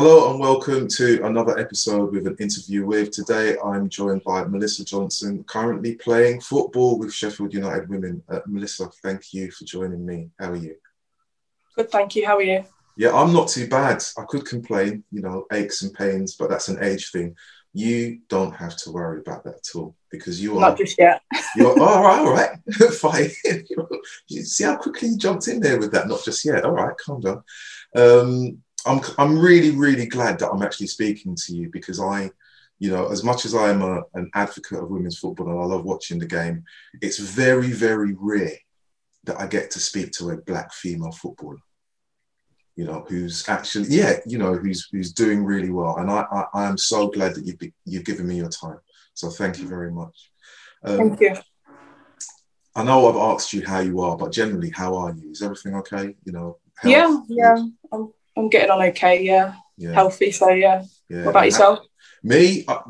Hello and welcome to another episode with an interview with. Today I'm joined by Melissa Johnson, currently playing football with Sheffield United Women. Uh, Melissa, thank you for joining me. How are you? Good, thank you. How are you? Yeah, I'm not too bad. I could complain, you know, aches and pains, but that's an age thing. You don't have to worry about that at all because you are not just yet. you're oh, all right, all right, fine. you see how quickly you jumped in there with that. Not just yet. All right, calm down. Um, I'm I'm really really glad that I'm actually speaking to you because I, you know, as much as I am a, an advocate of women's football and I love watching the game, it's very very rare that I get to speak to a black female footballer. You know, who's actually yeah, you know, who's who's doing really well, and I I, I am so glad that you've be, you've given me your time. So thank you very much. Um, thank you. I know I've asked you how you are, but generally, how are you? Is everything okay? You know. Health, yeah, yeah. I'm I'm getting on okay. Yeah. yeah. Healthy. So yeah. yeah. What about yourself? Me, uh,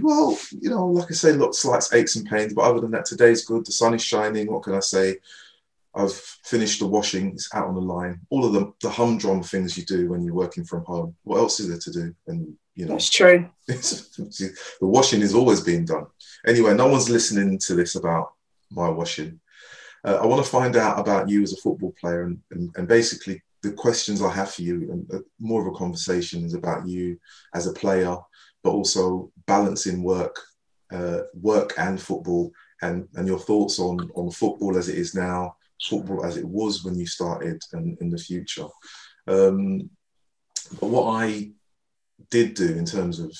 well, you know, like I say, lots of slight aches and pains, but other than that, today's good. The sun is shining. What can I say? I've finished the washing. It's out on the line. All of the the humdrum things you do when you're working from home. What else is there to do? And you know, that's true. the washing is always being done. Anyway, no one's listening to this about my washing. Uh, I want to find out about you as a football player and, and, and basically the questions I have for you, and uh, more of a conversation is about you as a player, but also balancing work, uh, work and football, and and your thoughts on on football as it is now, football as it was when you started, and in the future. Um, but what I did do in terms of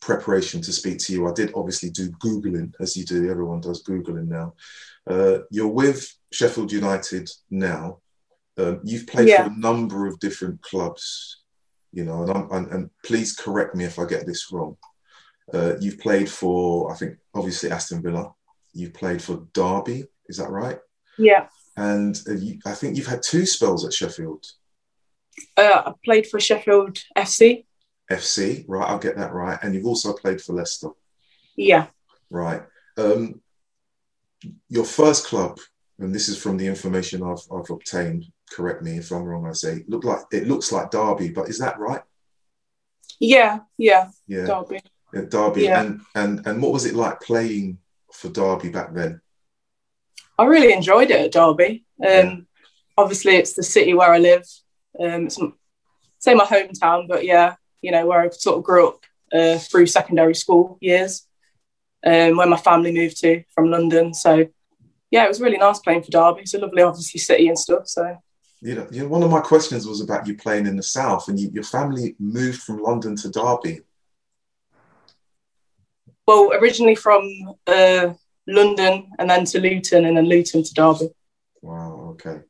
preparation to speak to you, I did obviously do googling as you do. Everyone does googling now. Uh, you're with Sheffield United now. Um, you've played yeah. for a number of different clubs, you know, and, and, and, please correct me if I get this wrong. Uh, you've played for, I think, obviously Aston Villa. You've played for Derby, is that right? Yeah. And uh, you, I think you've had two spells at Sheffield. Uh, I played for Sheffield FC. FC, right? I'll get that right. And you've also played for Leicester. Yeah. Right. Um, your first club, and this is from the information I've, I've obtained, correct me if I'm wrong. I say look like it looks like Derby, but is that right? Yeah, yeah, yeah, Derby. Yeah, Derby, yeah. and and and what was it like playing for Derby back then? I really enjoyed it at Derby. Um, yeah. Obviously, it's the city where I live. Um, it's say my hometown, but yeah, you know where I sort of grew up uh, through secondary school years, um, where my family moved to from London. So yeah, it was really nice playing for Derby. It's a lovely, obviously, city and stuff. So you know, you know, one of my questions was about you playing in the south, and you, your family moved from London to Derby. Well, originally from uh, London, and then to Luton, and then Luton to Derby. Wow. Okay.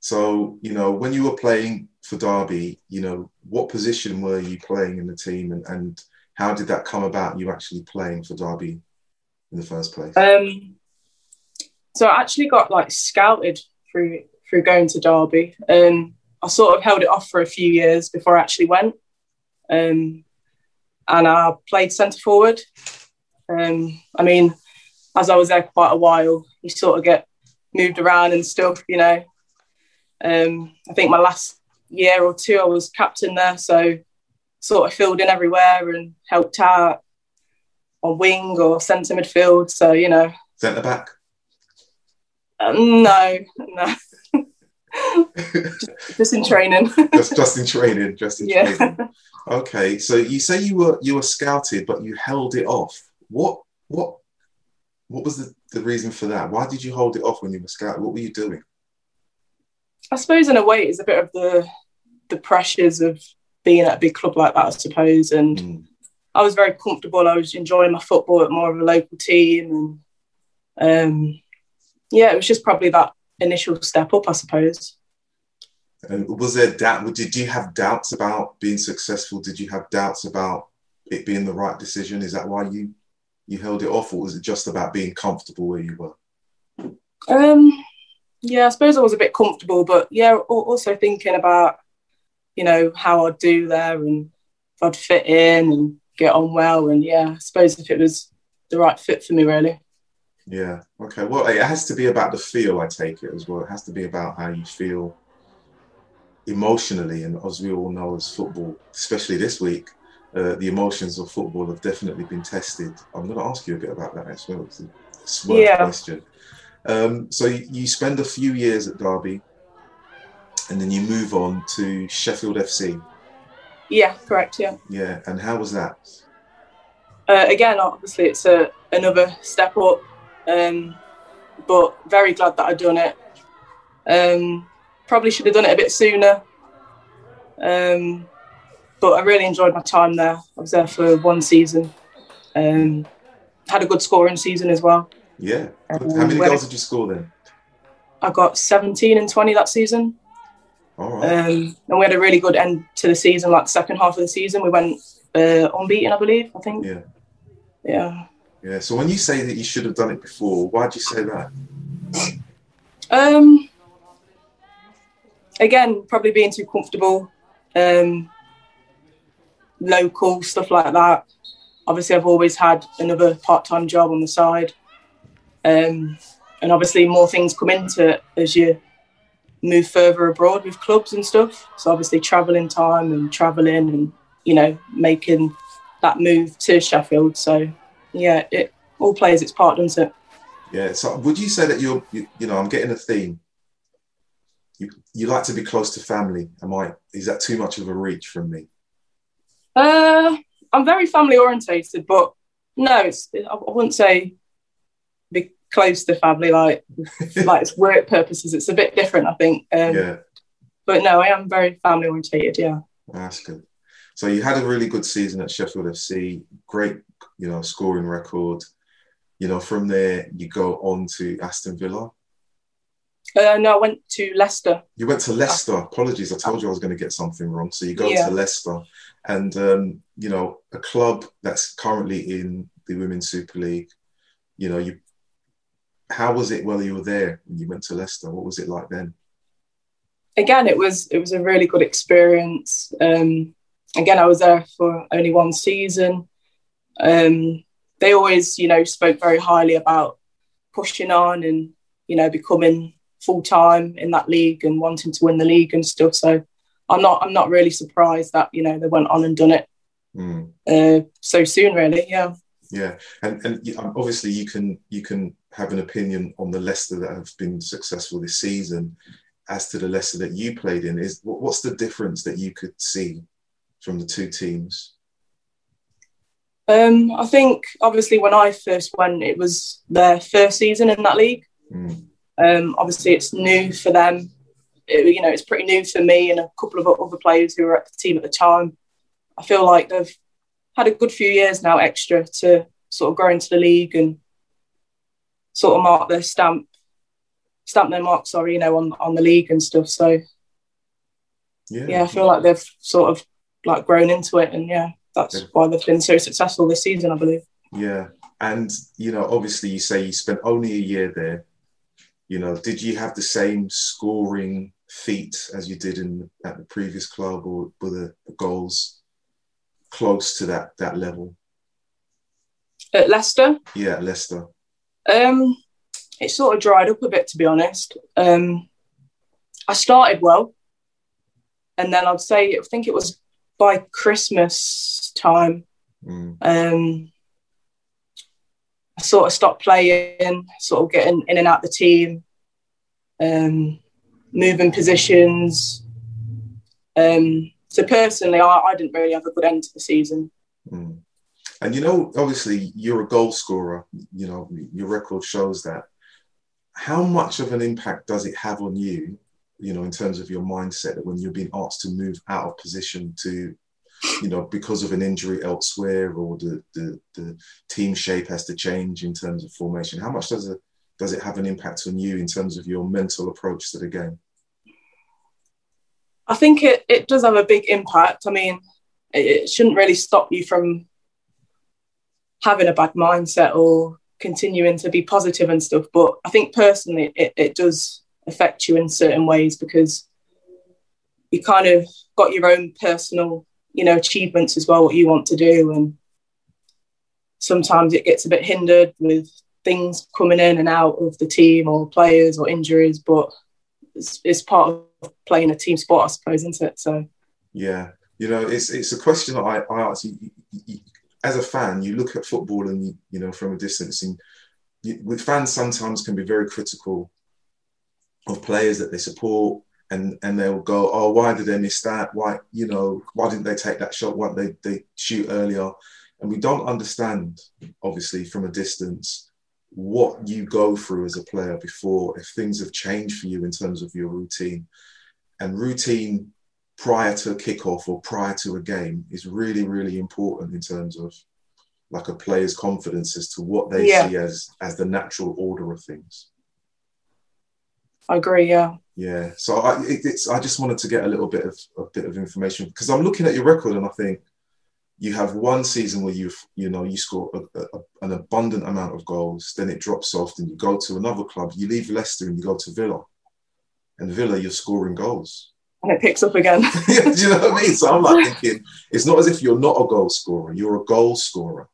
So you know, when you were playing for Derby, you know, what position were you playing in the team, and, and how did that come about? You actually playing for Derby in the first place? Um, so I actually got like scouted through through going to Derby. Um, I sort of held it off for a few years before I actually went. Um, and I played centre forward. Um, I mean, as I was there quite a while, you sort of get moved around and stuff, you know. Um, I think my last year or two, I was captain there, so sort of filled in everywhere and helped out on wing or centre midfield. So you know, centre back. Uh, no, no just, in training. just, just in training. Just in yeah. training. Okay, so you say you were you were scouted, but you held it off. What what what was the, the reason for that? Why did you hold it off when you were scouted? What were you doing? I suppose in a way it's a bit of the the pressures of being at a big club like that, I suppose. And mm. I was very comfortable. I was enjoying my football at more of a local team, and um, yeah, it was just probably that initial step up, I suppose. And was there doubt? Did you have doubts about being successful? Did you have doubts about it being the right decision? Is that why you you held it off, or was it just about being comfortable where you were? Um, yeah, I suppose I was a bit comfortable, but yeah, also thinking about you know how I'd do there and if I'd fit in and get on well, and yeah, I suppose if it was the right fit for me, really. Yeah. Okay. Well, it has to be about the feel. I take it as well. It has to be about how you feel emotionally, and as we all know, as football, especially this week, uh, the emotions of football have definitely been tested. I'm going to ask you a bit about that as well. It's a smart yeah. question. Um, so you spend a few years at Derby, and then you move on to Sheffield FC. Yeah, correct. Yeah. Yeah, and how was that? Uh, again, obviously, it's a, another step up, um, but very glad that I've done it. Um, probably should have done it a bit sooner, um, but I really enjoyed my time there. I was there for one season. Um, had a good scoring season as well. Yeah. How many goals did you score then? I got 17 and 20 that season. All right. Um, and we had a really good end to the season, like the second half of the season. We went uh, unbeaten, I believe, I think. Yeah. Yeah. Yeah. So when you say that you should have done it before, why do you say that? Um, again, probably being too comfortable, um, local, stuff like that. Obviously, I've always had another part time job on the side. Um, and obviously, more things come into it as you move further abroad with clubs and stuff. So obviously travelling time and travelling and you know making that move to Sheffield. So yeah, it all plays its part, doesn't it? Yeah. So would you say that you're you, you know I'm getting a theme. You you like to be close to family. Am I? Is that too much of a reach from me? Uh, I'm very family orientated, but no, it's I wouldn't say be close to family like like it's work purposes. It's a bit different, I think. Um, yeah. But no, I am very family orientated. Yeah. That's good. So you had a really good season at Sheffield FC. Great, you know, scoring record. You know, from there you go on to Aston Villa. Uh, no, I went to Leicester. You went to Leicester. Apologies, I told you I was going to get something wrong. So you go yeah. to Leicester, and um, you know, a club that's currently in the Women's Super League. You know, you how was it while you were there when you went to Leicester? What was it like then? Again, it was it was a really good experience. Um, again, I was there for only one season. Um, they always, you know, spoke very highly about pushing on and you know becoming full time in that league and wanting to win the league and stuff. So I'm not I'm not really surprised that you know they went on and done it mm. uh, so soon. Really, yeah. Yeah, and and um, obviously you can you can have an opinion on the Leicester that have been successful this season as to the Leicester that you played in. Is what's the difference that you could see from the two teams? Um, I think obviously when I first went, it was their first season in that league. Mm. Um, obviously, it's new for them. It, you know, it's pretty new for me and a couple of other players who were at the team at the time. I feel like they've had a good few years now extra to sort of grow into the league and sort of mark their stamp, stamp their mark. Sorry, you know, on on the league and stuff. So yeah, yeah I feel like they've sort of like grown into it, and yeah, that's yeah. why they've been so successful this season, I believe. Yeah, and you know, obviously, you say you spent only a year there. You know, did you have the same scoring feat as you did in at the previous club, or were the, the goals close to that that level? At Leicester. Yeah, Leicester. Um, it sort of dried up a bit, to be honest. Um, I started well, and then I'd say I think it was by Christmas time, mm. um, I sort of stopped playing, sort of getting in and out the team, um, moving positions. Um, so personally, I, I, didn't really have a good end to the season. Mm. And you know, obviously, you're a goal scorer. You know, your record shows that. How much of an impact does it have on you you know, in terms of your mindset that when you're being asked to move out of position to, you know, because of an injury elsewhere or the, the, the team shape has to change in terms of formation, how much does it does it have an impact on you in terms of your mental approach to the game? I think it, it does have a big impact. I mean, it, shouldn't really stop you from having a bad mindset or continuing to be positive and stuff. But I think personally, it, it does affect you in certain ways because you kind of got your own personal, you know, achievements as well, what you want to do. And sometimes it gets a bit hindered with things coming in and out of the team or players or injuries, but it's, it's part of playing a team sport, I suppose, isn't it? So yeah, you know, it's it's a question that I, I ask you, you, as a fan. You look at football and you, you know from a distance, and you, with fans sometimes can be very critical of players that they support, and and they'll go, oh, why did they miss that? Why you know why didn't they take that shot? Why they they shoot earlier? And we don't understand, obviously, from a distance, what you go through as a player before if things have changed for you in terms of your routine. And routine prior to a kickoff or prior to a game is really, really important in terms of like a player's confidence as to what they yeah. see as as the natural order of things. I agree. Yeah. Yeah. So I, it, it's I just wanted to get a little bit of a bit of information because I'm looking at your record and I think you have one season where you've you know you score a, a, an abundant amount of goals, then it drops off, and you go to another club. You leave Leicester and you go to Villa, and Villa you're scoring goals and it picks up again. Do you know what I mean? So I'm like thinking, it's not as if you're not a goal scorer; you're a goal scorer.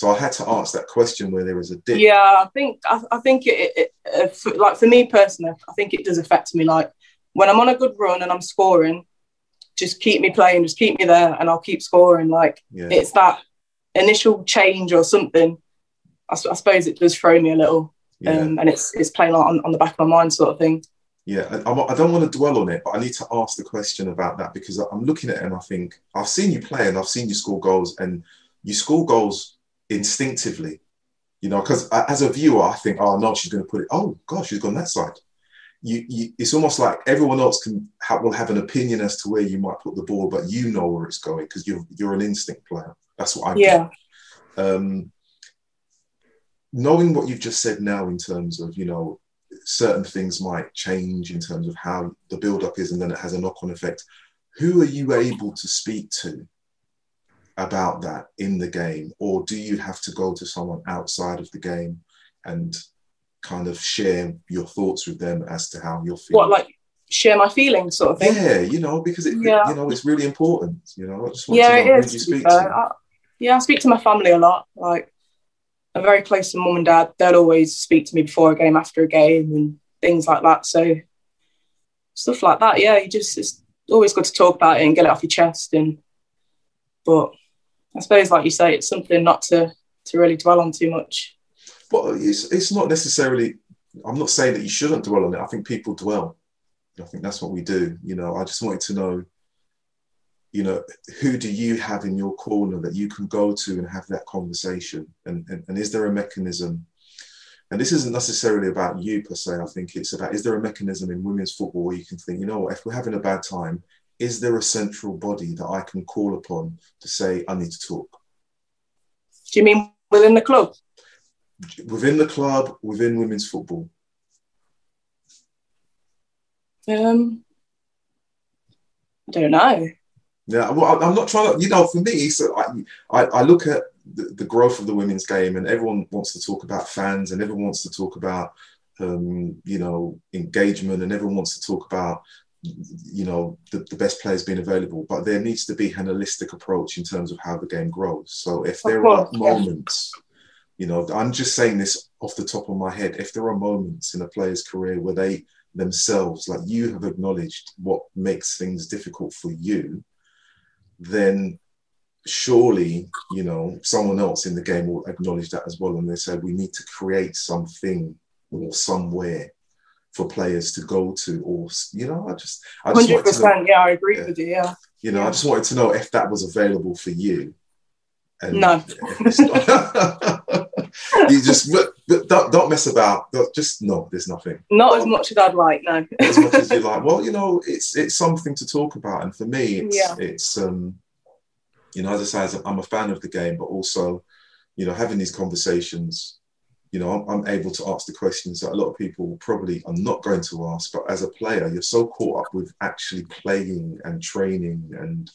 So I had to ask that question where there was a dip. Yeah, I think I, I think it, it, it for, like for me personally, I think it does affect me. Like when I'm on a good run and I'm scoring, just keep me playing, just keep me there, and I'll keep scoring. Like yeah. it's that initial change or something. I, I, suppose it does throw me a little, yeah. um, and it's it's playing on, on the back of my mind, sort of thing. Yeah, I, I, don't want to dwell on it, but I need to ask the question about that because I'm looking at it and I think I've seen you play and I've seen you score goals and you score goals instinctively, you know, because as a viewer, I think, oh no, she's going to put it. Oh gosh, she's gone that side. You, you, it's almost like everyone else can have, will have an opinion as to where you might put the ball, but you know where it's going because you're you're an instinct player. That's what I'm. yeah. Um, knowing what you've just said now in terms of you know certain things might change in terms of how the build up is, and then it has a knock on effect. Who are you able to speak to about that in the game, or do you have to go to someone outside of the game and kind of share your thoughts with them as to how you're feeling? What, like share my feelings, sort of thing? Yeah, you know, because it, yeah. you know, it's really important. You know, I just want yeah, to know you speak to. I, yeah, I speak to my family a lot. Like I'm very close to mum and dad. They'll always speak to me before a game, after a game, and things like that. So stuff like that, yeah. You just it's always good to talk about it and get it off your chest. And but I suppose, like you say, it's something not to to really dwell on too much. But it's it's not necessarily. I'm not saying that you shouldn't dwell on it. I think people dwell. I think that's what we do. You know, I just wanted to know you know, who do you have in your corner that you can go to and have that conversation? And, and, and is there a mechanism? And this isn't necessarily about you per se. I think it's about is there a mechanism in women's football where you can think, you know if we're having a bad time, is there a central body that I can call upon to say, I need to talk? Do you mean within the club? Within the club, within women's football. Um, I don't know. Yeah, well, I'm not trying to, you know, for me, so I, I, I look at the, the, growth of the women's game, and everyone wants to talk about fans, and everyone wants to talk about, um, you know, engagement, and everyone wants to talk about, you know, the, the best players being available. But there needs to be an holistic approach in terms of how the game grows. So if there course, are moments, yeah. you know, I'm just saying this off the top of my head, if there are moments in a player's career where they themselves, like you have acknowledged what makes things difficult for you then surely, you know, someone else in the game will acknowledge that as well. And they say, we need to create something or somewhere for players to go to, or, you know, I just, I just 100%, know, yeah, I agree yeah, with you, yeah. You know, yeah. I just wanted to know if that was available for you. And no. you just but, but don't, don't, mess about. Just no, there's nothing. Not as much as I'd like, no. as much as you like. Well, you know, it's it's something to talk about, and for me, it's yeah. it's um, you know, as I say, I'm a fan of the game, but also, you know, having these conversations. You know, I'm, I'm able to ask the questions that a lot of people probably are not going to ask. But as a player, you're so caught up with actually playing and training and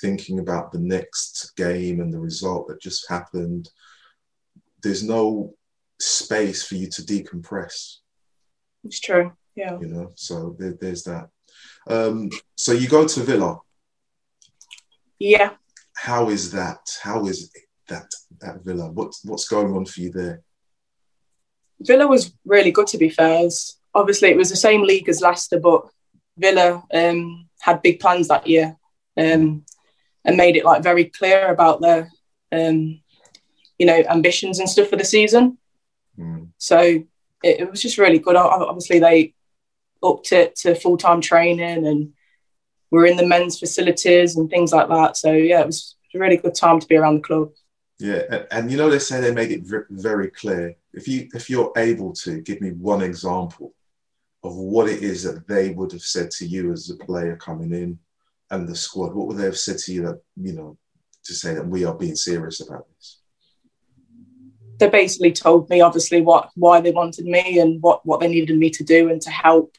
thinking about the next game and the result that just happened there's no space for you to decompress. It's true. Yeah. You know, so there, there's that. Um, so you go to Villa. Yeah. How is that? How is that at Villa? What's what's going on for you there? Villa was really good to be fair. obviously, it was the same league as Leicester, but Villa um, had big plans that year um, and made it like very clear about their, um, you know, ambitions and stuff for the season. Mm. So it, it, was just really good. Obviously, they upped it to full time training and we're in the men's facilities and things like that. So yeah, it was a really good time to be around the club. Yeah, and, and you know they say they made it very clear. If you if you're able to give me one example of what it is that they would have said to you as a player coming in and the squad, what would they have said to you that you know to say that we are being serious about this? They basically told me obviously what why they wanted me and what what they needed me to do and to help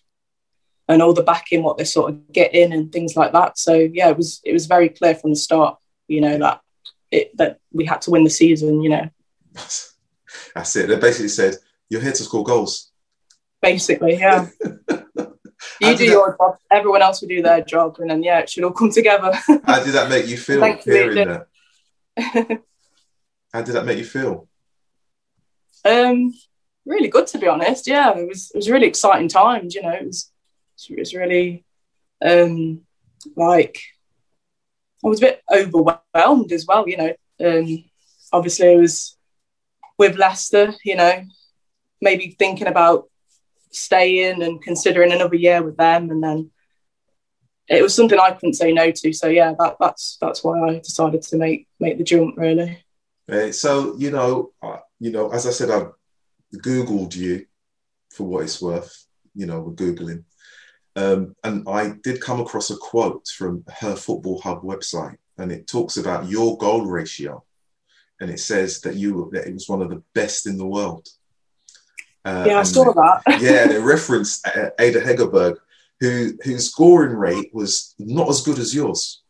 and all the backing what they're sort of get in and things like that. So yeah, it was it was very clear from the start, you know, that it, that we had to win the season, you know. That's it. They basically said, You're here to score goals. Basically, yeah. you do your job, everyone else will do their job, and then yeah, it should all come together. How did that make you feel hearing that? How did that make you feel? Um, really good to be honest. Yeah, it was it was really exciting times. You know, it was it was really um like I was a bit overwhelmed as well. You know, um, obviously it was with Leicester. You know, maybe thinking about staying and considering another year with them, and then it was something I couldn't say no to. So yeah, that, that's that's why I decided to make make the jump really. So you know, you know, as I said, I googled you for what it's worth. You know, we're googling, um, and I did come across a quote from her Football Hub website, and it talks about your goal ratio, and it says that you that it was one of the best in the world. Uh, yeah, I saw that. yeah, they referenced Ada Hegerberg, who whose scoring rate was not as good as yours.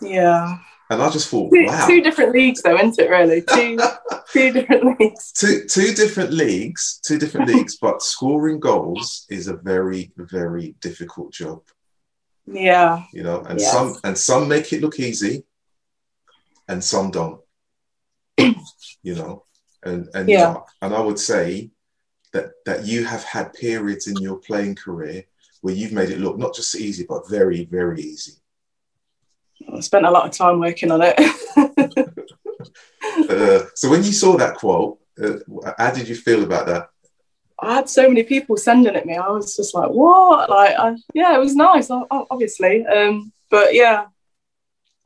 Yeah. And I just thought, two, wow. Two different leagues, though, isn't it? Really, two two different leagues. Two two different leagues, two different leagues. But scoring goals is a very very difficult job. Yeah. You know, and yes. some and some make it look easy, and some don't. you know, and and yeah. and I would say that that you have had periods in your playing career where you've made it look not just easy but very very easy. I spent a lot of time working on it. uh, so when you saw that quote, uh, how did you feel about that? I had so many people sending it me. I was just like, "What?" Like, I, yeah, it was nice, obviously. Um, but yeah,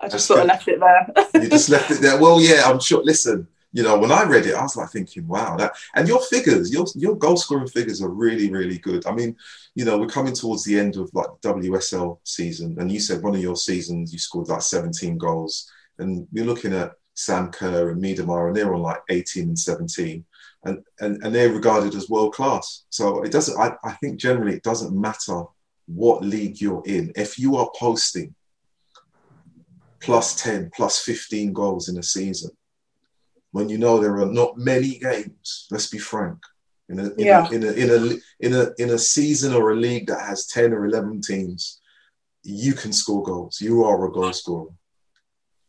I just sort of left it there. you just left it there. Well, yeah, I'm sure. Listen, you know, when I read it, I was like thinking, wow, that and your figures, your your goal scoring figures are really, really good. I mean, you know, we're coming towards the end of like WSL season, and you said one of your seasons you scored like 17 goals, and you're looking at Sam Kerr and Miedema, and they're on like 18 and 17. And, and, and they're regarded as world class. So it doesn't, I, I think generally it doesn't matter what league you're in. If you are posting plus 10, plus 15 goals in a season, when you know there are not many games. Let's be frank. In a, in, yeah. a, in, a, in, a, in, a, in a season or a league that has 10 or 11 teams, you can score goals. You are a goal scorer.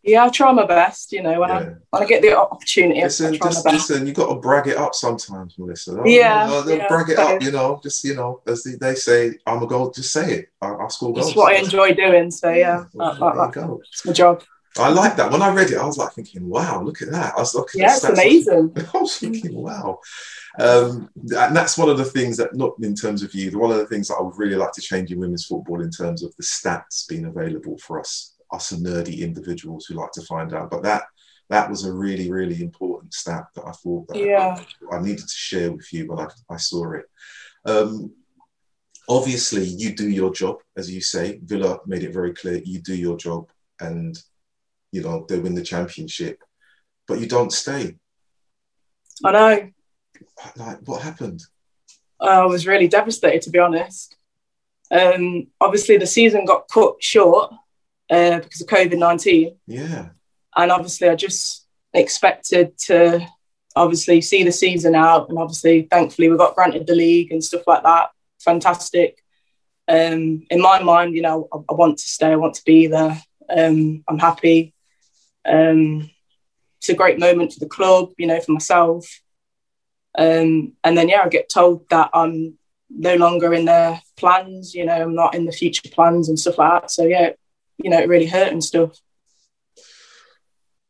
Yeah, I try my best. You know, when, yeah. I, when I get the opportunity, listen, I try just, my best. Listen, you got to brag it up sometimes, Melissa. Don't, yeah, you know, yeah, brag it up. You know, just you know, as they, they say, I'm a goal. Just say it. I, I score goals. That's what I enjoy doing. So yeah, that, that, that, it's my job. I like that. When I read it, I was like thinking, wow, look at that. I was looking yeah, it's amazing. I was thinking, wow. Um, and that's one of the things that, not in terms of you, one of the things that I would really like to change in women's football in terms of the stats being available for us, us nerdy individuals who like to find out. But that that was a really, really important stat that I thought that yeah. I, I, needed to share with you when I, I saw it. Um, obviously, you do your job, as you say. Villa made it very clear you do your job and you know, they win the championship, but you don't stay. I know. Like, what happened? I was really devastated, to be honest. Um, obviously, the season got cut short uh, because of COVID 19. Yeah. And obviously, I just expected to obviously see the season out. And obviously, thankfully, we got granted the league and stuff like that. Fantastic. Um, in my mind, you know, I, I, want to stay, I want to be there. Um, I'm happy. Um, it's a great moment for the club, you know, for myself. Um, and then yeah, I get told that I'm no longer in their plans. You know, I'm not in the future plans and stuff like that. So yeah, you know, it really hurt and stuff.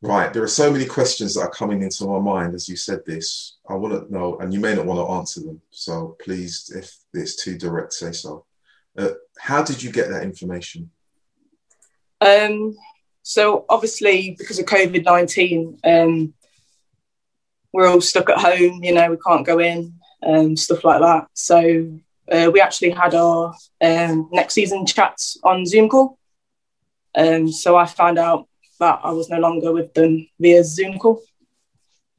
Right. There are so many questions that are coming into my mind as you said this. I want to know, and you may not want to answer them. So please, if it's too direct, say so. Uh, how did you get that information? Um, so obviously, because of COVID nineteen, um, we're all stuck at home. You know, we can't go in, um, stuff like that. So uh, we actually had our um, next season chats on Zoom call. Um, so I found out that I was no longer with them via Zoom call.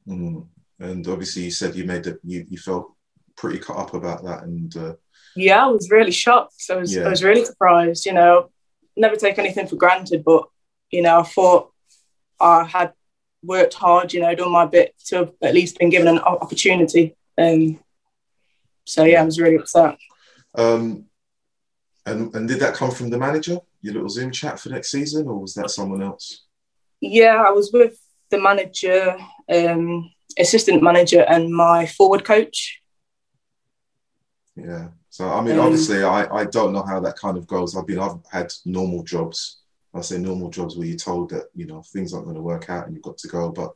Mm. And obviously, you said you made it. You, you felt pretty cut up about that, and uh... yeah, I was really shocked. I was yeah. I was really surprised. You know, never take anything for granted, but you know, I thought I had worked hard. You know, done my bit to have at least been given an opportunity. Um, so yeah, I was really upset. Um, and and did that come from the manager? Your little Zoom chat for next season, or was that someone else? Yeah, I was with the manager, um, assistant manager, and my forward coach. Yeah. So I mean, um, obviously, I, I don't know how that kind of goes. I've been I've had normal jobs. I say normal jobs where you're told that you know things aren't going to work out and you've got to go. But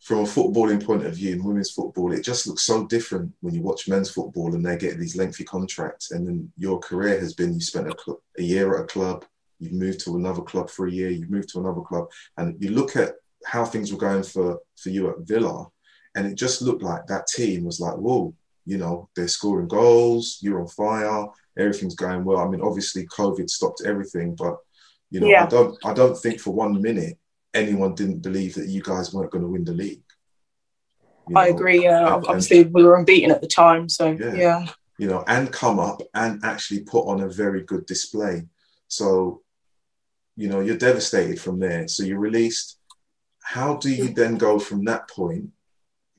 from a footballing point of view, in women's football, it just looks so different when you watch men's football and they get these lengthy contracts. And then your career has been you spent a, cl- a year at a club, you've moved to another club for a year, you've moved to another club, and you look at how things were going for for you at Villa, and it just looked like that team was like, whoa, you know, they're scoring goals, you're on fire, everything's going well. I mean, obviously, COVID stopped everything, but you know, yeah. I don't, I don't think for one minute anyone didn't believe that you guys weren't going to win the league. You know? I agree. Yeah, and, obviously we were unbeaten at the time, so yeah. yeah. You know, and come up and actually put on a very good display. So you know, you're devastated from there. So you're released. How do you then go from that point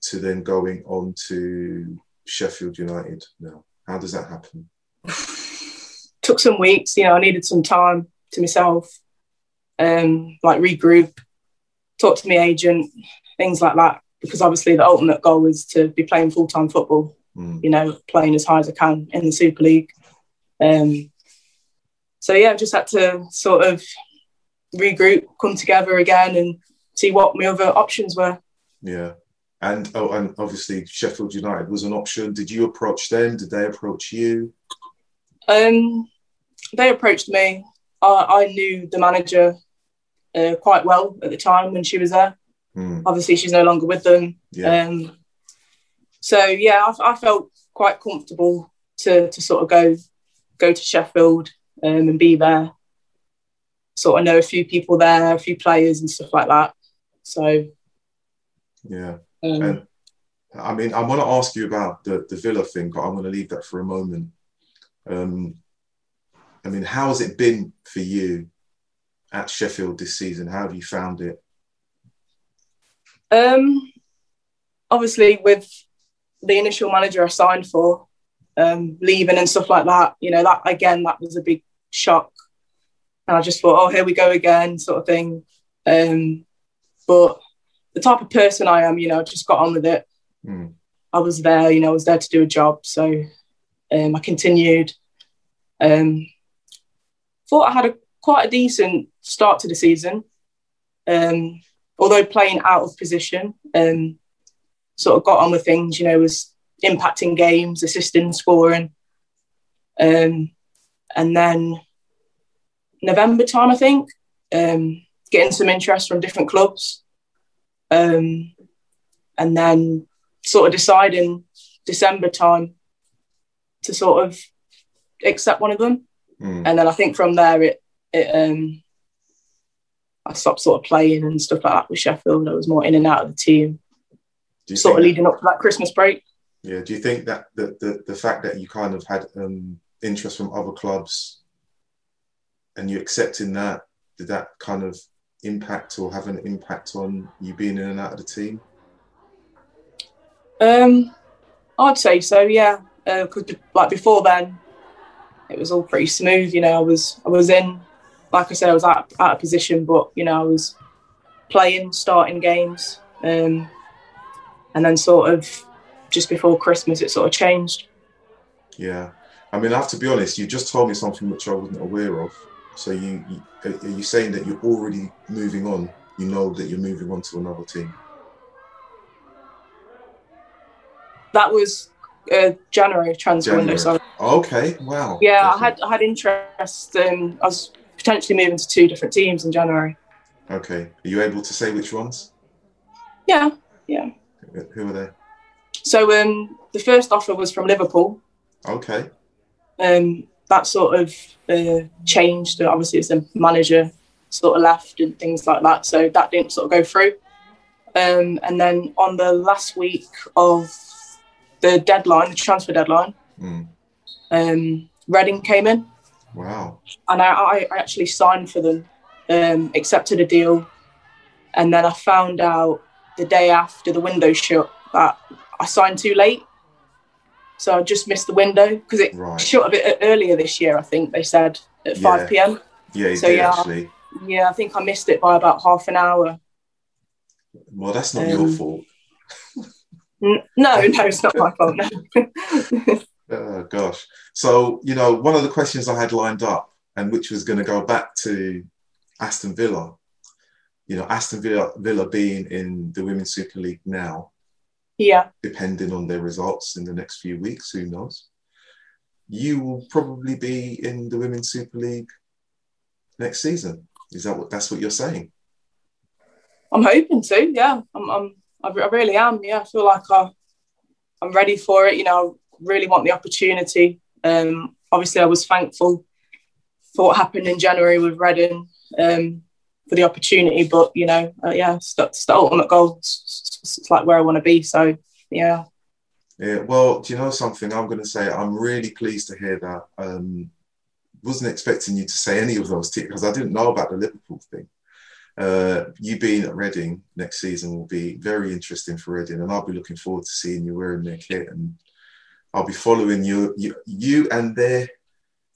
to then going on to Sheffield United now? How does that happen? Took some weeks, you know, I needed some time to myself, um, like regroup, talk to my agent, things like that. Because obviously the ultimate goal is to be playing full time football, mm. you know, playing as high as I can in the Super League. Um, so yeah, I just had to sort of regroup, come together again, and see what my other options were. Yeah. And oh, and obviously Sheffield United was an option. Did you approach them? Did they approach you? Um, they approached me. I, I knew the manager uh, quite well at the time when she was there. Mm. Obviously, she's no longer with them. Yeah. Um, so yeah, I, I, felt quite comfortable to to sort of go go to Sheffield um, and be there sort of know a few people there, a few players and stuff like that. So, yeah. Um, and I mean, I want to ask you about the, the Villa thing, but I'm going to leave that for a moment. Um, I mean, how has it been for you at Sheffield this season? How have you found it? Um, obviously, with the initial manager I signed for, um, leaving and stuff like that, you know, that again, that was a big shock and I just thought, oh, here we go again, sort of thing. Um, but the type of person I am, you know, just got on with it. Mm. I was there, you know, I was there to do a job, so um, I continued. Um, thought I had a quite a decent start to the season, um, although playing out of position. Um, sort of got on with things, you know, was impacting games, assisting, scoring, um, and then November time, I think, um, getting some interest from different clubs. Um, and then sort of deciding December time to sort of accept one of them. Mm. And then I think from there it it um I stopped sort of playing and stuff like that with Sheffield. I was more in and out of the team. Sort of leading up to that Christmas break. Yeah. Do you think that the the, the fact that you kind of had um, interest from other clubs and you accepting that, did that kind of impact or have an impact on you being in and out of the team? Um, I'd say so. Yeah, because uh, like before then, it was all pretty smooth. You know, I was I was in, like I said, I was out, out of position, but you know, I was playing, starting games, um, and then sort of just before Christmas, it sort of changed. Yeah, I mean, I have to be honest. You just told me something which I wasn't aware of. So you, you are you saying that you're already moving on? You know that you're moving on to another team. That was uh, January transfer January. window. Sorry. Okay, wow. Yeah, I had I had interest. Um, I was potentially moving to two different teams in January. Okay, are you able to say which ones? Yeah, yeah. Who are they? So um, the first offer was from Liverpool. Okay, Um, that sort of uh, changed. Obviously, as the manager sort of left and things like that, so that didn't sort of go through. Um, and then on the last week of the deadline, the transfer deadline, Mm. um, Reading came in. Wow. and I, I actually signed for them, um, accepted a deal, and then I found out the day after the window shut that I signed too late. So I just missed the window because it Right. shut a bit earlier this year. I think they said at Yeah. five pm. Yeah, So, did yeah. actually. Yeah, I think I missed it by about half an hour. Well, that's not your Um, fault. N- No, no, it's not my fault. No. Oh gosh. So, you know, one of the questions I had lined up and which was going to go back to Aston Villa, you know, Aston Villa, Villa being in the Women's Super League now, yeah, depending on their results in the next few weeks, who knows? You will probably be in the Women's Super League next season. Is that what that's what you're saying? I'm hoping to. Yeah, I'm. I'm I, really am. Yeah, I feel like I, I'm ready for it. You know, really want the opportunity. Um, obviously, I was thankful for what happened in January with Reading um, for the opportunity, but you know, uh, yeah, it's the, it's the ultimate goal. It's, it's- it's like where I want to be. So yeah, Yeah, well, do you know something? I'm going to say I'm really pleased to hear that. Um, wasn't expecting you to say any of those because I didn't know about the Liverpool thing. Uh, you being at Reading next season will be very interesting for Reading, and I'll be looking forward to seeing you wearing their kit, and I'll be following you, you, you and their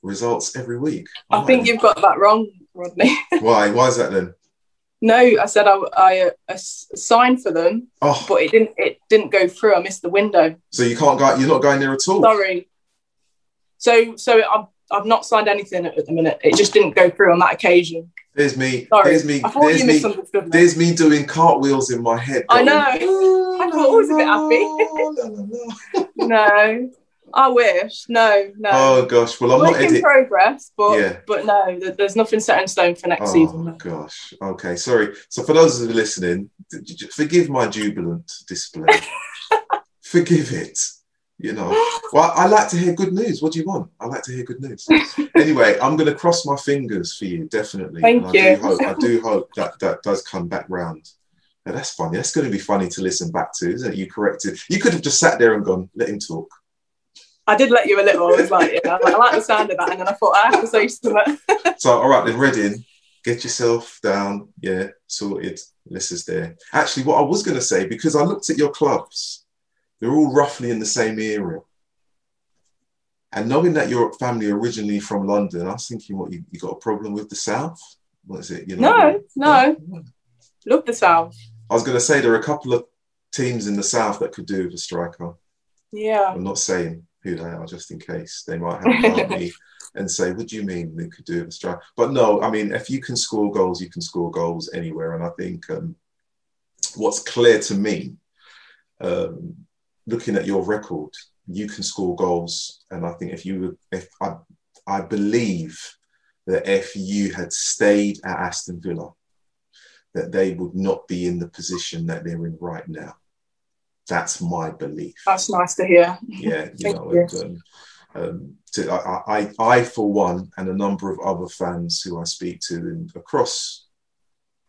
results every week. I think you've got that wrong, Rodney. Why? Why is that then? no, I said I, I, uh, I s- signed for them, Oh, but it didn't. It didn't go through. I missed the window. so you can't go. You're not going there at all. Sorry. So, so I've I've not signed anything at the minute. It just didn't go through on that occasion. There's me. Sorry. There's me. There's me. me. There's me doing cartwheels in my head. I know. I thought I was a bit happy. No, I wish. No, no. Oh gosh, well I'm Work not in edit. progress, but Yeah. but no, there's nothing set in stone for next Oh season. no. gosh. Okay, sorry. So for those who are listening, forgive my jubilant display. forgive it. You know. Well, I like to hear good news. What do you want? I like to hear good news. anyway, I'm going to cross my fingers for you, definitely. Thank And I you. Do hope, I do hope that that does come back round. Now, that's funny. That's going to be funny to listen back to, isn't it? You corrected. You could have just sat there and gone, let him talk. I did let you a little. I was like, yeah, I like the sound of that, and then I thought I have to say something. So, all right, then, Reading, get yourself down. Yeah, sorted. is there. Actually, what I was going to say, because I looked at your clubs, they're all roughly in the same area. And knowing that your family originally from London, I was thinking, what, you, you got a problem with the South? What is it? You know, No, no. Love the South. I was going to say there are a couple of teams in the South that could do with a striker. Yeah. I'm not saying who they are, just in case they might have me and say, "What do you mean they could do it with strike?" But no, I mean, if you can score goals, you can score goals anywhere. And I think um, what's clear to me, um, looking at your record, you can score goals. And I think if you, if I, I believe that if you had stayed at Aston Villa, that they would not be in the position that they're in right now. That's my belief That's nice to hear. yeah, you know, you. and, um, um, to, I, I, I, for one, and a number of other fans who I speak to in, across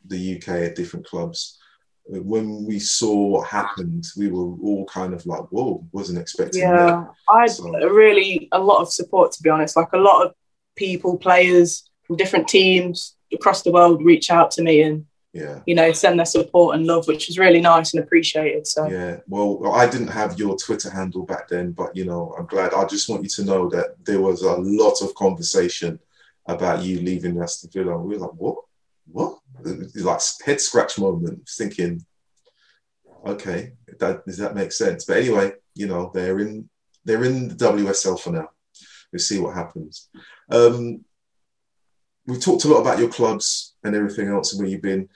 the UK at different clubs, when we saw what happened, we were all kind of like, "Whoa!" Wasn't expecting that. Yeah, I had So- really a lot of support to be honest. Like a lot of people, players from different teams across the world reach out to me and Yeah, you know send their support and love, which is really nice and appreciated. So yeah. Well, I didn't have your Twitter handle back then, but you know, I'm glad. I just want you to know that there was a lot of conversation about you leaving Aston Villa. We were like, "What? What?" Like head scratch moment, thinking, "Okay, that does that make sense?" But anyway, you know, they're in they're in the WSL for now. We'll see what happens. Um, we've talked a lot about your clubs and everything else and where you've been.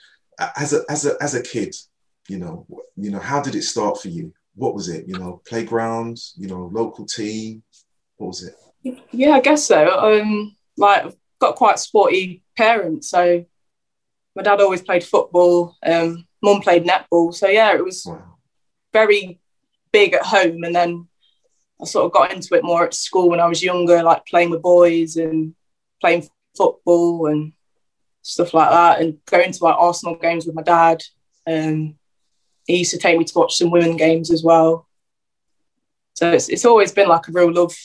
As a as a as a kid, you know, you know, how did it start for you? What was it? You know, playground, you know, local team. What was it? Yeah, I guess so. Um, like I've got quite sporty parents, so my dad always played football. Um, mum played netball, so yeah, it was wow. very big at home. And then I sort of got into it more at school when I was younger, like playing with boys and playing football and stuff like that, and going to like Arsenal games with my dad. Um, he used to take me to watch some women games as well. So it's, it's always been like a real love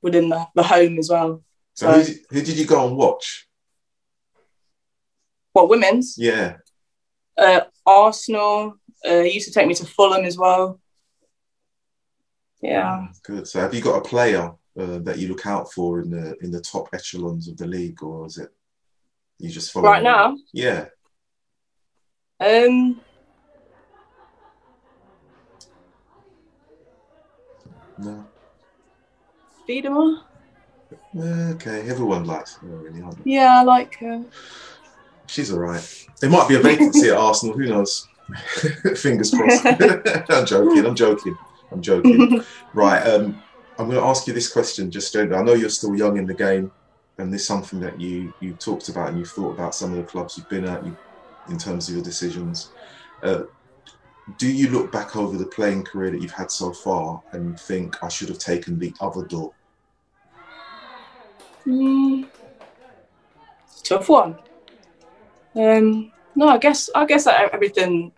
within the, the home as well. So, so who, did, who did you go and watch? What women's? Yeah. Uh, Arsenal. Uh, he used to take me to Fulham as well. Yeah. Good. So have you got a player uh, that you look out for in the in the top echelons of the league, or is it you just follow right now? Yeah. Um. No. Miedema. Okay, everyone likes her, really. Yeah, I like her. She's all right. There might be a vacancy at Arsenal. Who knows? Fingers crossed. I'm joking. I'm joking. I'm joking. right. Um, I'm going to ask you this question. Just I know you're still young in the game, and this is something that you you talked about and you've thought about some of the clubs you've been at, you, in terms of your decisions. Uh, do you look back over the playing career that you've had so far and think I should have taken the other door? Mm, tough one. Um, no, I guess I guess that everything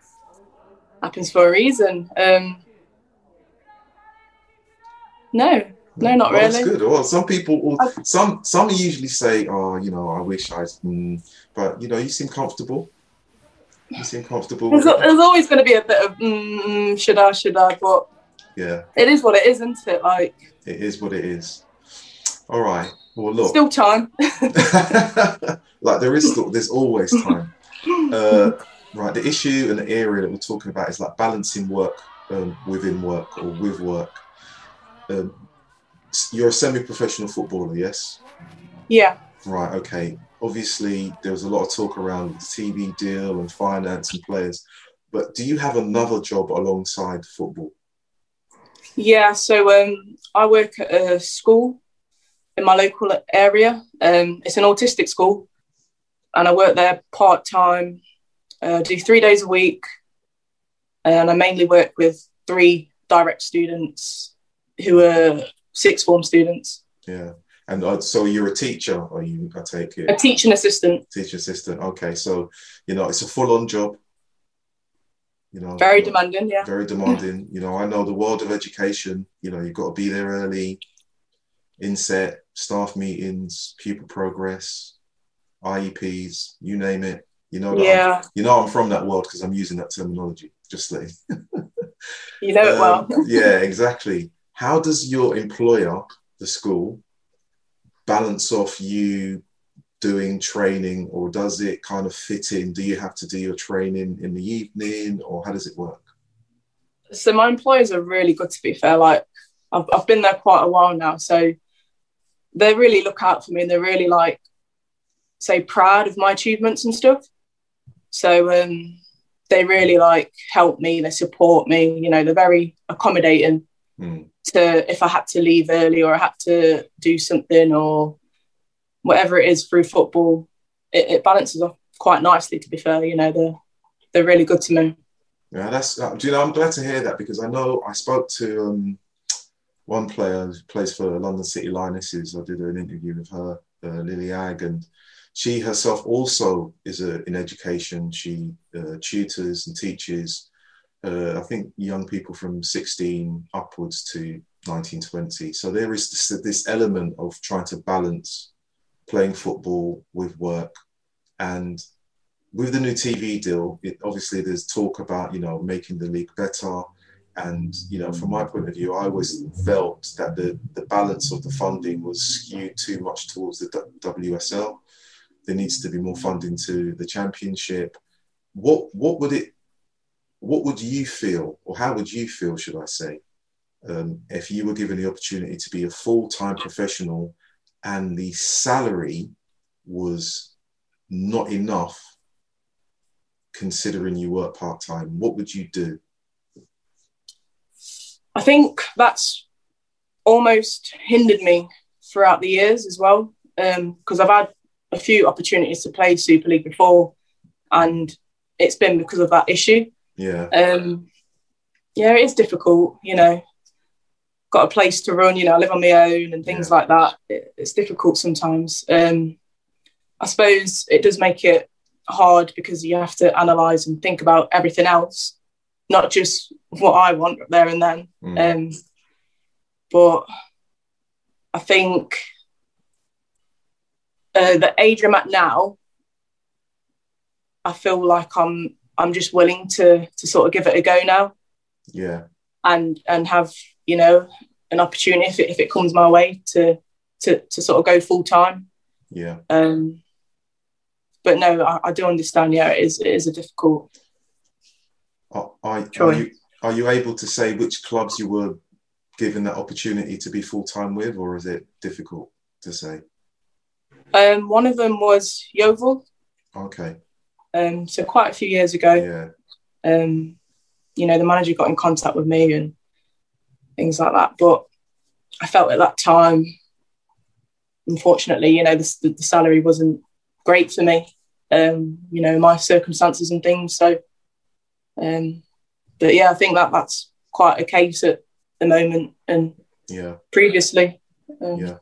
happens for a reason. Um, no, no, not well, really. That's good. Well, some people, some some usually say, "Oh, you know, I wish I," mm, but you know, you seem comfortable. You seem comfortable. There's, there's always going to be a bit of mm, should I, should I, but yeah, it is what it is, isn't it? Like it is what it is. All right. Well, look, still time. like there is still, there's always time. Uh, right. The issue and the area that we're talking about is like balancing work um, within work or with work. Um, you're a semi-professional footballer, yes? Yeah. Right. Okay. Obviously, there was a lot of talk around the TV deal and finance and players, but do you have another job alongside football? Yeah. So um, I work at a school in my local area. Um, it's an autistic school, and I work there part time. Uh, do three days a week, and I mainly work with three direct students who are sixth form students. Yeah. And uh, so you're a teacher, or you? I take it a teaching assistant. Teaching assistant. Okay, so you know it's a full-on job. You know, very demanding. Yeah. Very demanding. you know, I know the world of education. You know, you've got to be there early, inset, staff meetings, pupil progress, IEPs, you name it. You know, that yeah. I'm, you know, I'm from that world because I'm using that terminology. Just like you know it well. Um, yeah, exactly how does your employer, the school, balance off you doing training or does it kind of fit in? Do you have to do your training in the evening or how does it work? So my employers are really good to be fair. Like I've, I've been there quite a while now. So they really look out for me and they're really like say proud of my achievements and stuff. So um, they really like help me, they support me, you know, they're very accommodating. Mm to if I had to leave early or I had to do something or whatever it is through football, it, it balances off quite nicely. To be fair, you know they're they're really good to me. Yeah, that's uh, do you know I'm glad to hear that because I know I spoke to um, one player who plays for London City Lionesses. I did an interview with her, uh, Lily Agg, and she herself also is a, in education. She uh, tutors and teaches uh, I think young people from 16 upwards to 1920. So there is this, this element of trying to balance playing football with work. And with the new TV deal, it, obviously there's talk about, you know, making the league better. And, you know, from my point of view, I always felt that the, the balance of the funding was skewed too much towards the WSL. There needs to be more funding to the championship. What what would it what would you feel, or how would you feel, should I say, um, if you were given the opportunity to be a full time professional and the salary was not enough considering you work part time, what would you do? I think that's almost hindered me throughout the years as well because um, I've had a few opportunities to play Super League before, and it's been because of that issue. Yeah. Um, yeah, it is difficult. You know, got a place to run. You know, I live on my own and things yeah. like that. It, it's difficult sometimes. Um, I suppose it does make it hard because you have to analyze and think about everything else, not just what I want there and then. Mm. Um, but I think uh, the age I'm at now, I feel like I'm I'm just willing to to sort of give it a go now. Yeah. And and have you know an opportunity if it, if it comes my way to to to sort of go full time. Yeah. Um. But no, I, I do understand. Yeah, it is it is a difficult. Are, are, are you are you able to say which clubs you were given that opportunity to be full time with, or is it difficult to say? Um, one of them was Yeovil. Okay. Um, so quite a few years ago. Yeah. Um, you know, the manager got in contact with me and things like that. But I felt at that time, unfortunately, you know, the, the salary wasn't great for me. Um, you know, my circumstances and things. So, um, but yeah, I think that that's quite a case at the moment and yeah, previously. Um, yeah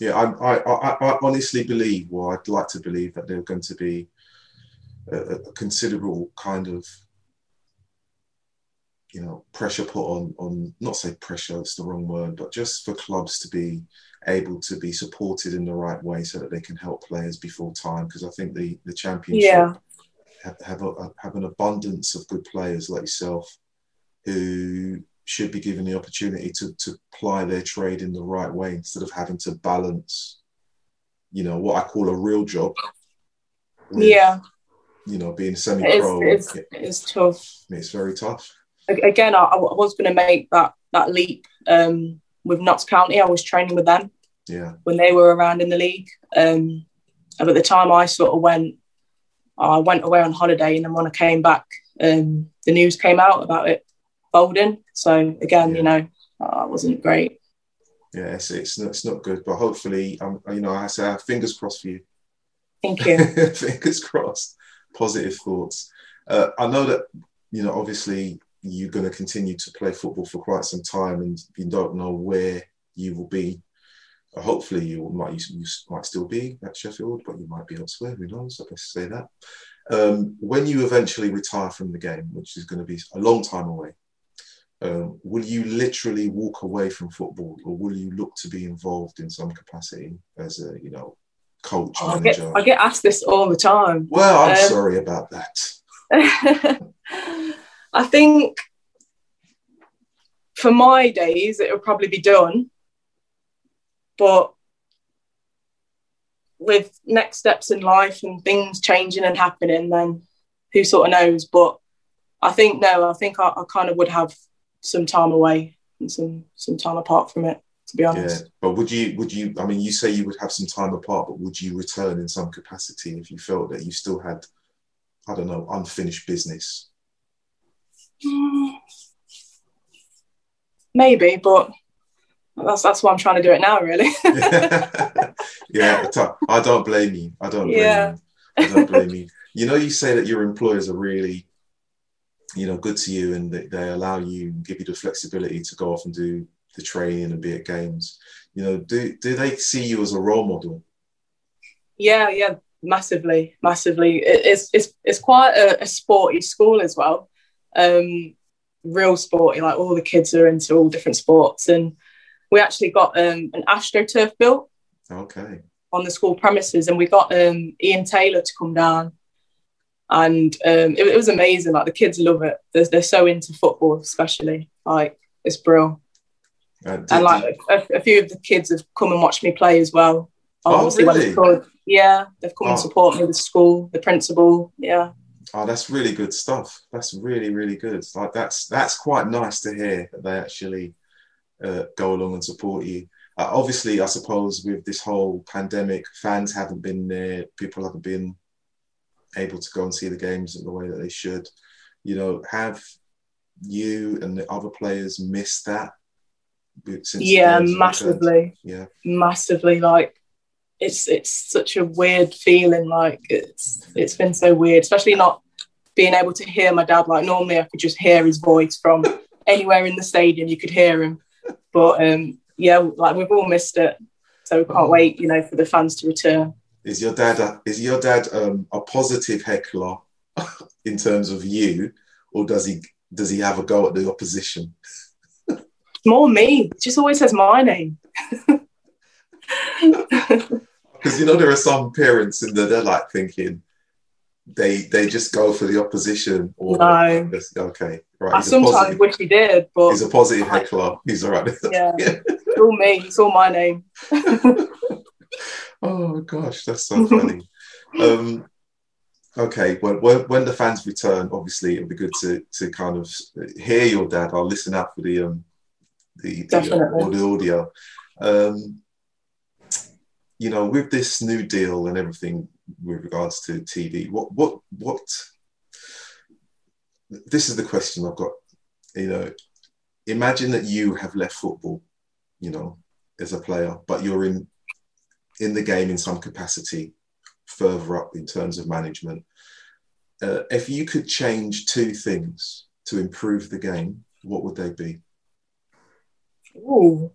yeah, I, I, I, honestly believe, or I'd like to believe that there's going to be a, a, considerable kind of, you know, pressure put on, on, not say pressure, it's the wrong word, but just for clubs to be able to be supported in the right way so that they can help players before time. Because I think the, the championship yeah. Have, have, a, have an abundance of good players like yourself who should be given the opportunity to to ply their trade in the right way instead of having to balance, you know, what I call a real job. With, yeah. You know, being semi-pro. It is, it is tough. It's very tough. Again, I, I was going to make that that leap um, with Notts County. I was training with them. Yeah. When they were around in the league, um, and at the time I sort of went, I went away on holiday, and then when I came back, um, the news came out about it folding. So again, yeah. you know, uh, wasn't great. Yeah, it's, it's it's not good, but hopefully, um, you know, I say fingers crossed for you. Thank you. fingers crossed. Positive thoughts. Uh, I know that you know, obviously, you're going to continue to play football for quite some time, and you don't know where you will be. Hopefully, you might you, you, might still be at Sheffield, but you might be elsewhere. Who knows? I best say that. Um, when you eventually retire from the game, which is going to be a long time away, um, will you literally walk away from football, or will you look to be involved in some capacity as a you know coach oh, I, get, I get asked this all the time. Well, I'm um, sorry about that. I think for my days it will probably be done, but with next steps in life and things changing and happening, then who sort of knows? But I think no, I think I, I kind of would have some time away and some some time apart from it to be honest. Yeah, but would you would you? I mean, you say you would have some time apart, but would you return in some capacity if you felt that you still had, I don't know, unfinished business? Mm. maybe, but that's that's why I'm trying to do it now, really. yeah, I don't blame you. I don't blame yeah. you. I don't blame you. You know, you say that your employers are really you know good to you and they, they allow you give you the flexibility to go off and do the training and be at games you know do do they see you as a role model yeah yeah massively massively it's it's it's quite a, a sporty school as well um real sporty like all the kids are into all different sports and we actually got um an astroturf built okay on the school premises and we got um ian taylor to come down and um, it, it, was amazing. Like the kids love it. They're, they're so into football, especially. Like it's brilliant. Uh, and like a, a, few of the kids have come and watched me play as well. Oh, really? Yeah, they've come oh. and support me. The school, the principal. Yeah. Oh, that's really good stuff. That's really, really good. Like that's that's quite nice to hear that they actually uh, go along and support you. Uh, obviously, I suppose with this whole pandemic, fans haven't been there. People haven't been able to go and see the games in the way that they should. You know, have you and the other players missed that? yeah, massively. Yeah, massively. Like it's it's such a weird feeling. Like it's it's been so weird, especially not being able to hear my dad. Like normally, I could just hear his voice from anywhere in the stadium. You could hear him, but um, yeah, like we've all missed it. So we can't oh. wait, you know, for the fans to return. Is your dad a, is your dad um, a positive heckler in terms of you, or does he does he have a go at the opposition? More me. Just always says my name. Because you know there are some parents and they're like thinking they they just go for the opposition or no. okay right. I sometimes positive, wish he did, but he's a positive heckler. He's all right. Yeah, yeah. it's all me. It's all my name. oh gosh, that's so funny. um, okay, well, when the fans return, obviously it'll be good to to kind of hear your dad. I'll listen out for the um the, the, uh, the audio. Um, you know, with this new deal and everything with regards to TV, what what what? This is the question I've got. You know, imagine that you have left football, you know, as a player, but you're in in the game in some capacity, further up in terms of management. Uh, if you could change two things to improve the game, what would they be? Oh,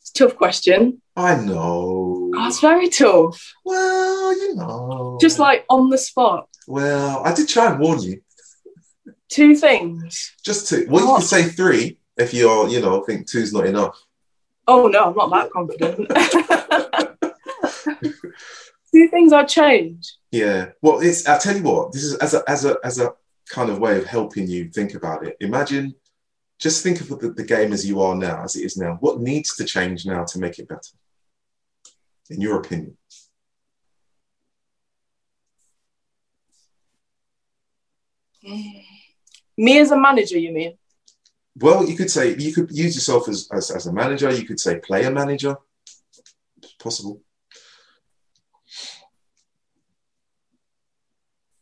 it's a tough question. I know. That's very tough. Well, you know. Just like on the spot. Well, I did try and warn you. Two things. Just two. Well, what? you can say three if you're, you know, think two's not enough. Oh no, I'm not that confident. two things I'd change. Yeah. Well, it's. I tell you what. This is as a as a as a kind of way of helping you think about it. Imagine just think of the, the game as you are now, as it is now. What needs to change now to make it better, in your opinion? Me as a manager, you mean? Well, you could say you could use yourself as, as, as a manager. You could say player manager. It's possible.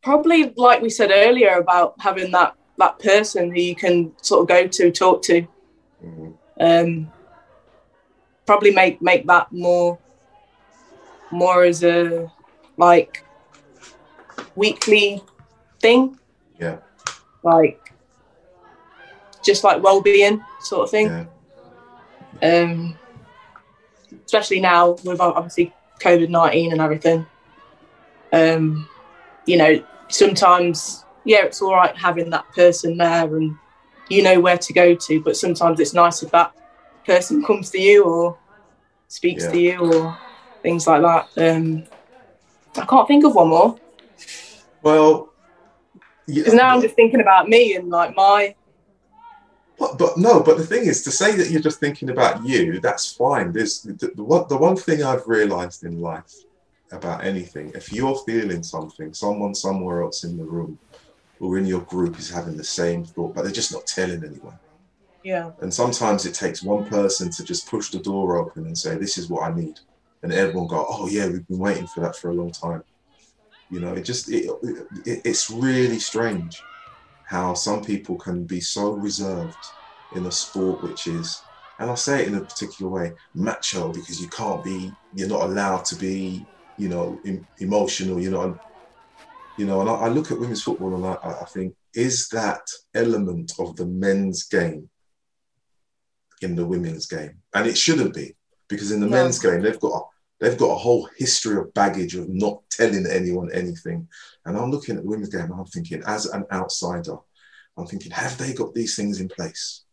Probably, like we said earlier, about having that that person who you can sort of go to, talk to. Mm-hmm. Um, probably make make that more more as a like weekly thing. Yeah. Like just like well-being sort of thing. Yeah. Um, especially now with obviously COVID nineteen and everything. Um, you know, sometimes yeah, it's all right having that person there and you know where to go to, but sometimes it's nice if that person comes to you or speaks yeah. to you or things like that. Um, I can't think of one more. Well, because yeah, now I'm just thinking about me and like my. But, but no, but the thing is, to say that you're just thinking about you, that's fine. There's the, the, the, the one thing I've realised in life about anything, if you're feeling something, someone somewhere else in the room or in your group is having the same thought, but they're just not telling anyone. Yeah. And sometimes it takes one person to just push the door open and say, "This is what I need," and everyone go, "Oh yeah, we've been waiting for that for a long time." You know, it just it, it, it's really strange how some people can be so reserved in a sport which is, and I say it in a particular way, macho because you can't be, you're not allowed to be, you know, emotional. You're not you know, and I, I look at women's football and I, I think, is that element of the men's game in the women's game? And it shouldn't be, because in the men's game, they've got a, they've got a whole history of baggage of not telling anyone anything. And I'm looking at the women's game and I'm thinking, as an outsider, I'm thinking, have they got these things in place?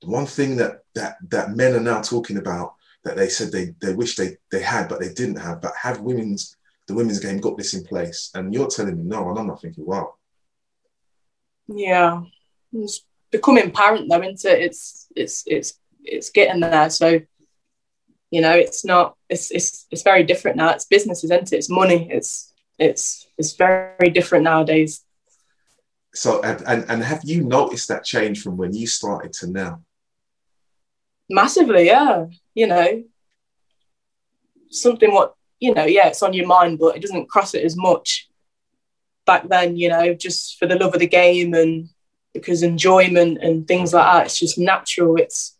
The one thing that that that men are now talking about that they said they, they wish they, they had, but they didn't have, but have women's the women's game got this in place, and you're telling me no, and I'm not thinking, wow. Yeah, it's becoming apparent though, isn't it? It's it's it's it's getting there. So, you know, it's not. It's it's it's very different now. It's business, isn't it? It's money. It's it's it's very different nowadays. So and, and and have you noticed that change from when you started to now? Massively, yeah. You know, something what you know, yeah, it's on your mind, but it doesn't cross it as much. Back then, you know, just for the love of the game and because enjoyment and things like that, it's just natural. It's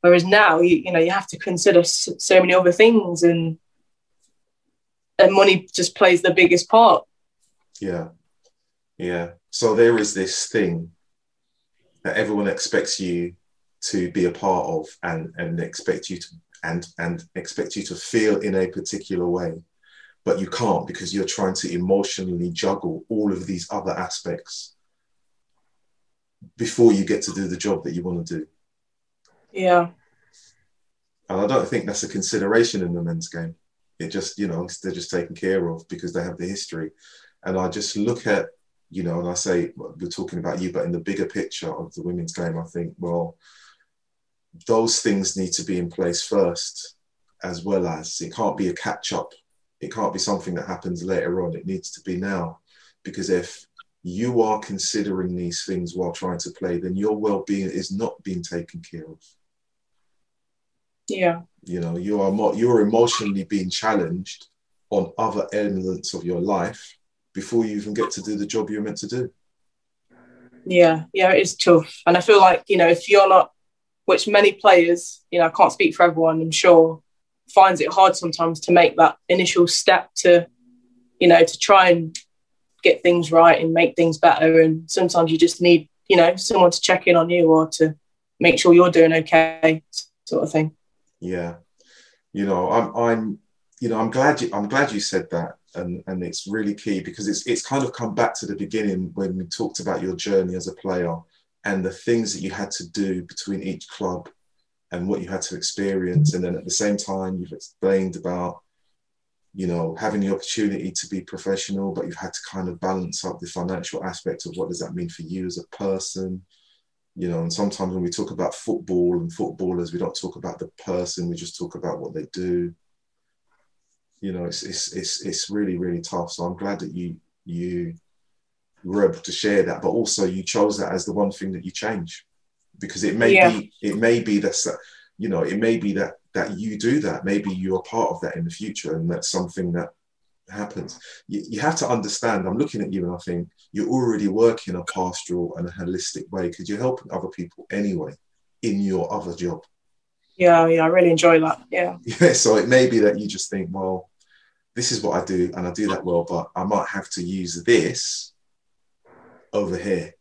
whereas now, you, you know, you have to consider so many other things and and money just plays the biggest part. Yeah, yeah. So there is this thing that everyone expects you to be a part of and and expect you to and and expect you to feel in a particular way but you can't because you're trying to emotionally juggle all of these other aspects before you get to do the job that you want to do yeah. And i don't think that's a consideration in the men's game. It just you know they're just taken care of because they have the history. And i just look at you know and i say we're talking about you but in the bigger picture of the women's game i think well those things need to be in place first as well as it can't be a catch up it can't be something that happens later on. It needs to be now. Because if you are considering these things while trying to play then your well-being is not being taken care of yeah you know you are more you're emotionally being challenged on other elements of your life before you even get to do the job you're meant to do yeah yeah it is tough and i feel like you know if you're not which many players, you know, I can't speak for everyone, I'm sure, finds it hard sometimes to make that initial step to, you know, to try and get things right and make things better. And sometimes you just need, you know, someone to check in on you or to make sure you're doing okay, sort of thing. Yeah. You know, I'm I'm you know, I'm glad you I'm glad you said that. And and it's really key because it's it's kind of come back to the beginning when we talked about your journey as a player and the things that you had to do between each club and what you had to experience. And then at the same time, you've explained about, you know, having the opportunity to be professional, but you've had to kind of balance up the financial aspect of what does that mean for you as a person. You know, and sometimes when we talk about football and footballers, we don't talk about the person, we just talk about what they do. You know, it's it's it's it's really, really tough. So I'm glad that you you were able to share that, but also you chose that as the one thing that you change because it may yeah. be it may be that you know it may be that that you do that maybe you're part of that in the future and that's something that happens you, you have to understand i'm looking at you and i think you're already working a pastoral and a holistic way because you're helping other people anyway in your other job yeah yeah i really enjoy that yeah yeah so it may be that you just think well this is what i do and i do that well but i might have to use this over here.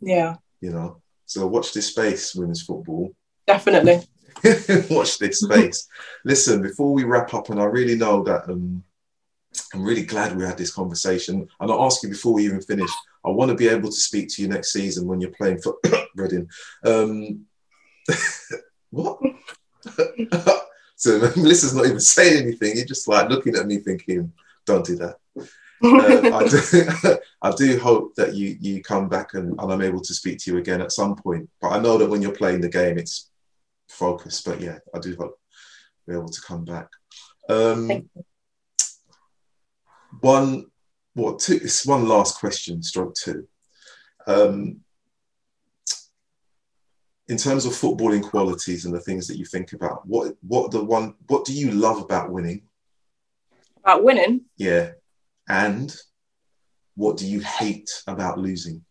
Yeah. You know, so watch this space, women's football. Definitely. watch this space. Listen, before we wrap up, and I really know that um, I'm really glad we had this conversation. And I'll ask you before we even finish, I want to be able to speak to you next season when you're playing for Reading. Um, what? so Melissa's not even saying anything. You're just like looking at me thinking, don't do that uh, I, do, I do hope that you you come back and, and I'm able to speak to you again at some point. But I know that when you're playing the game, it's focused. But yeah, I do hope be able to come back. Um, one, what two? It's one last question. Stroke two. Um, in terms of footballing qualities and the things that you think about, what what the one what do you love about winning? About winning? Yeah. And what do you hate about losing?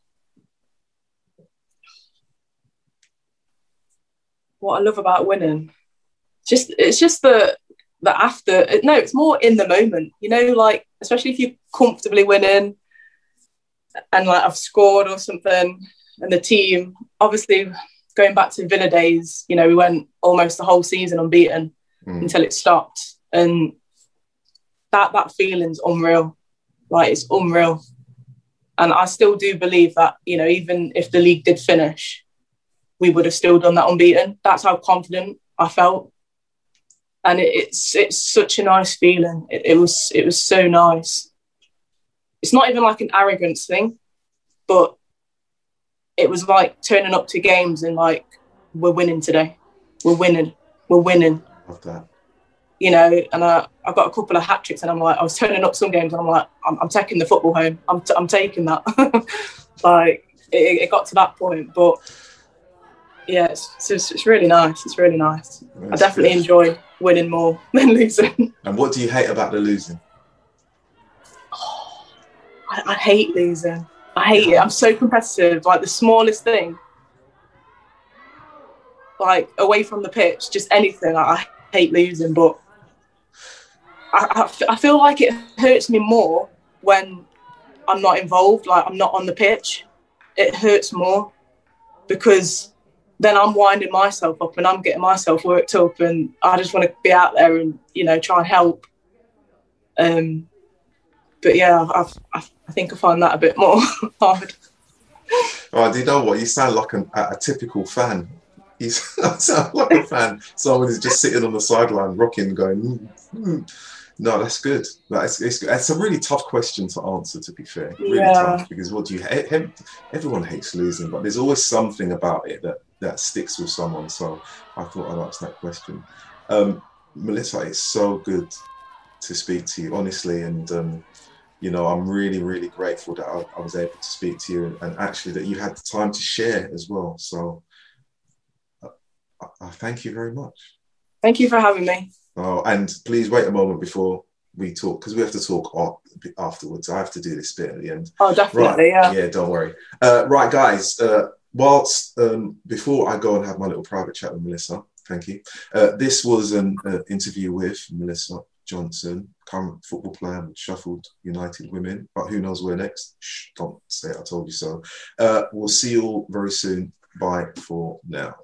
What I love about winning, just it's just the the after. No, it's more in the moment. You know, like especially if you're comfortably winning, and like I've scored or something, and the team obviously going back to Villa days. You know, we went almost the whole season unbeaten mm. until it stopped, and that that feeling's unreal. Like it's unreal. And I still do believe that, you know, even if the league did finish, we would have still done that unbeaten. That's how confident I felt. And it's it's such a nice feeling. It, it was it was so nice. It's not even like an arrogance thing, but it was like turning up to games and like we're winning today. We're winning. We're winning. Love that. you know, and I, I got a couple of hat tricks, and I'm like, I was turning up some games, and I'm like, I'm, I'm taking the football home. I'm, t- I'm taking that. like, it, it, got to that point, but yeah, it's, it's, it's really nice. It's really nice. That's I definitely good. enjoy winning more than losing. And what do you hate about the losing? Oh, I, I hate losing. I hate it. I'm so competitive. Like the smallest thing, like away from the pitch, just anything. I hate losing, but I, I, I feel like it hurts me more when I'm not involved, like I'm not on the pitch. It hurts more because then I'm winding myself up and I'm getting myself worked up, and I just want to be out there and you know try and help. Um, but yeah, I've, I've, i think I find that a bit more hard. Oh, do you know what? You sound like a, a typical fan. You sound like a fan. Someone who's just sitting on the sideline, rocking, going. Mm, mm. No, that's good. That's it's, it's, a really tough question to answer. To be fair, really yeah. tough because what do you hate? Everyone hates losing, but there's always something about it that that sticks with someone. So I thought I'd ask that question. Um, Melissa, it's so good to speak to you, honestly, and um, you know I'm really, really grateful that I, I was able to speak to you and, and, actually that you had the time to share as well. So I, I thank you very much. Thank you for having me. Oh, and please wait a moment before we talk because we have to talk afterwards. I have to do this bit at the end. Oh, definitely. Right. Yeah. Yeah. Don't worry. Uh, right, guys. Uh, whilst um, before I go and have my little private chat with Melissa, thank you. Uh, this was an uh, interview with Melissa Johnson, current football player with Sheffield United Women. But who knows where next? Shh, don't say I told you so. Uh, we'll see you all very soon. Bye for now.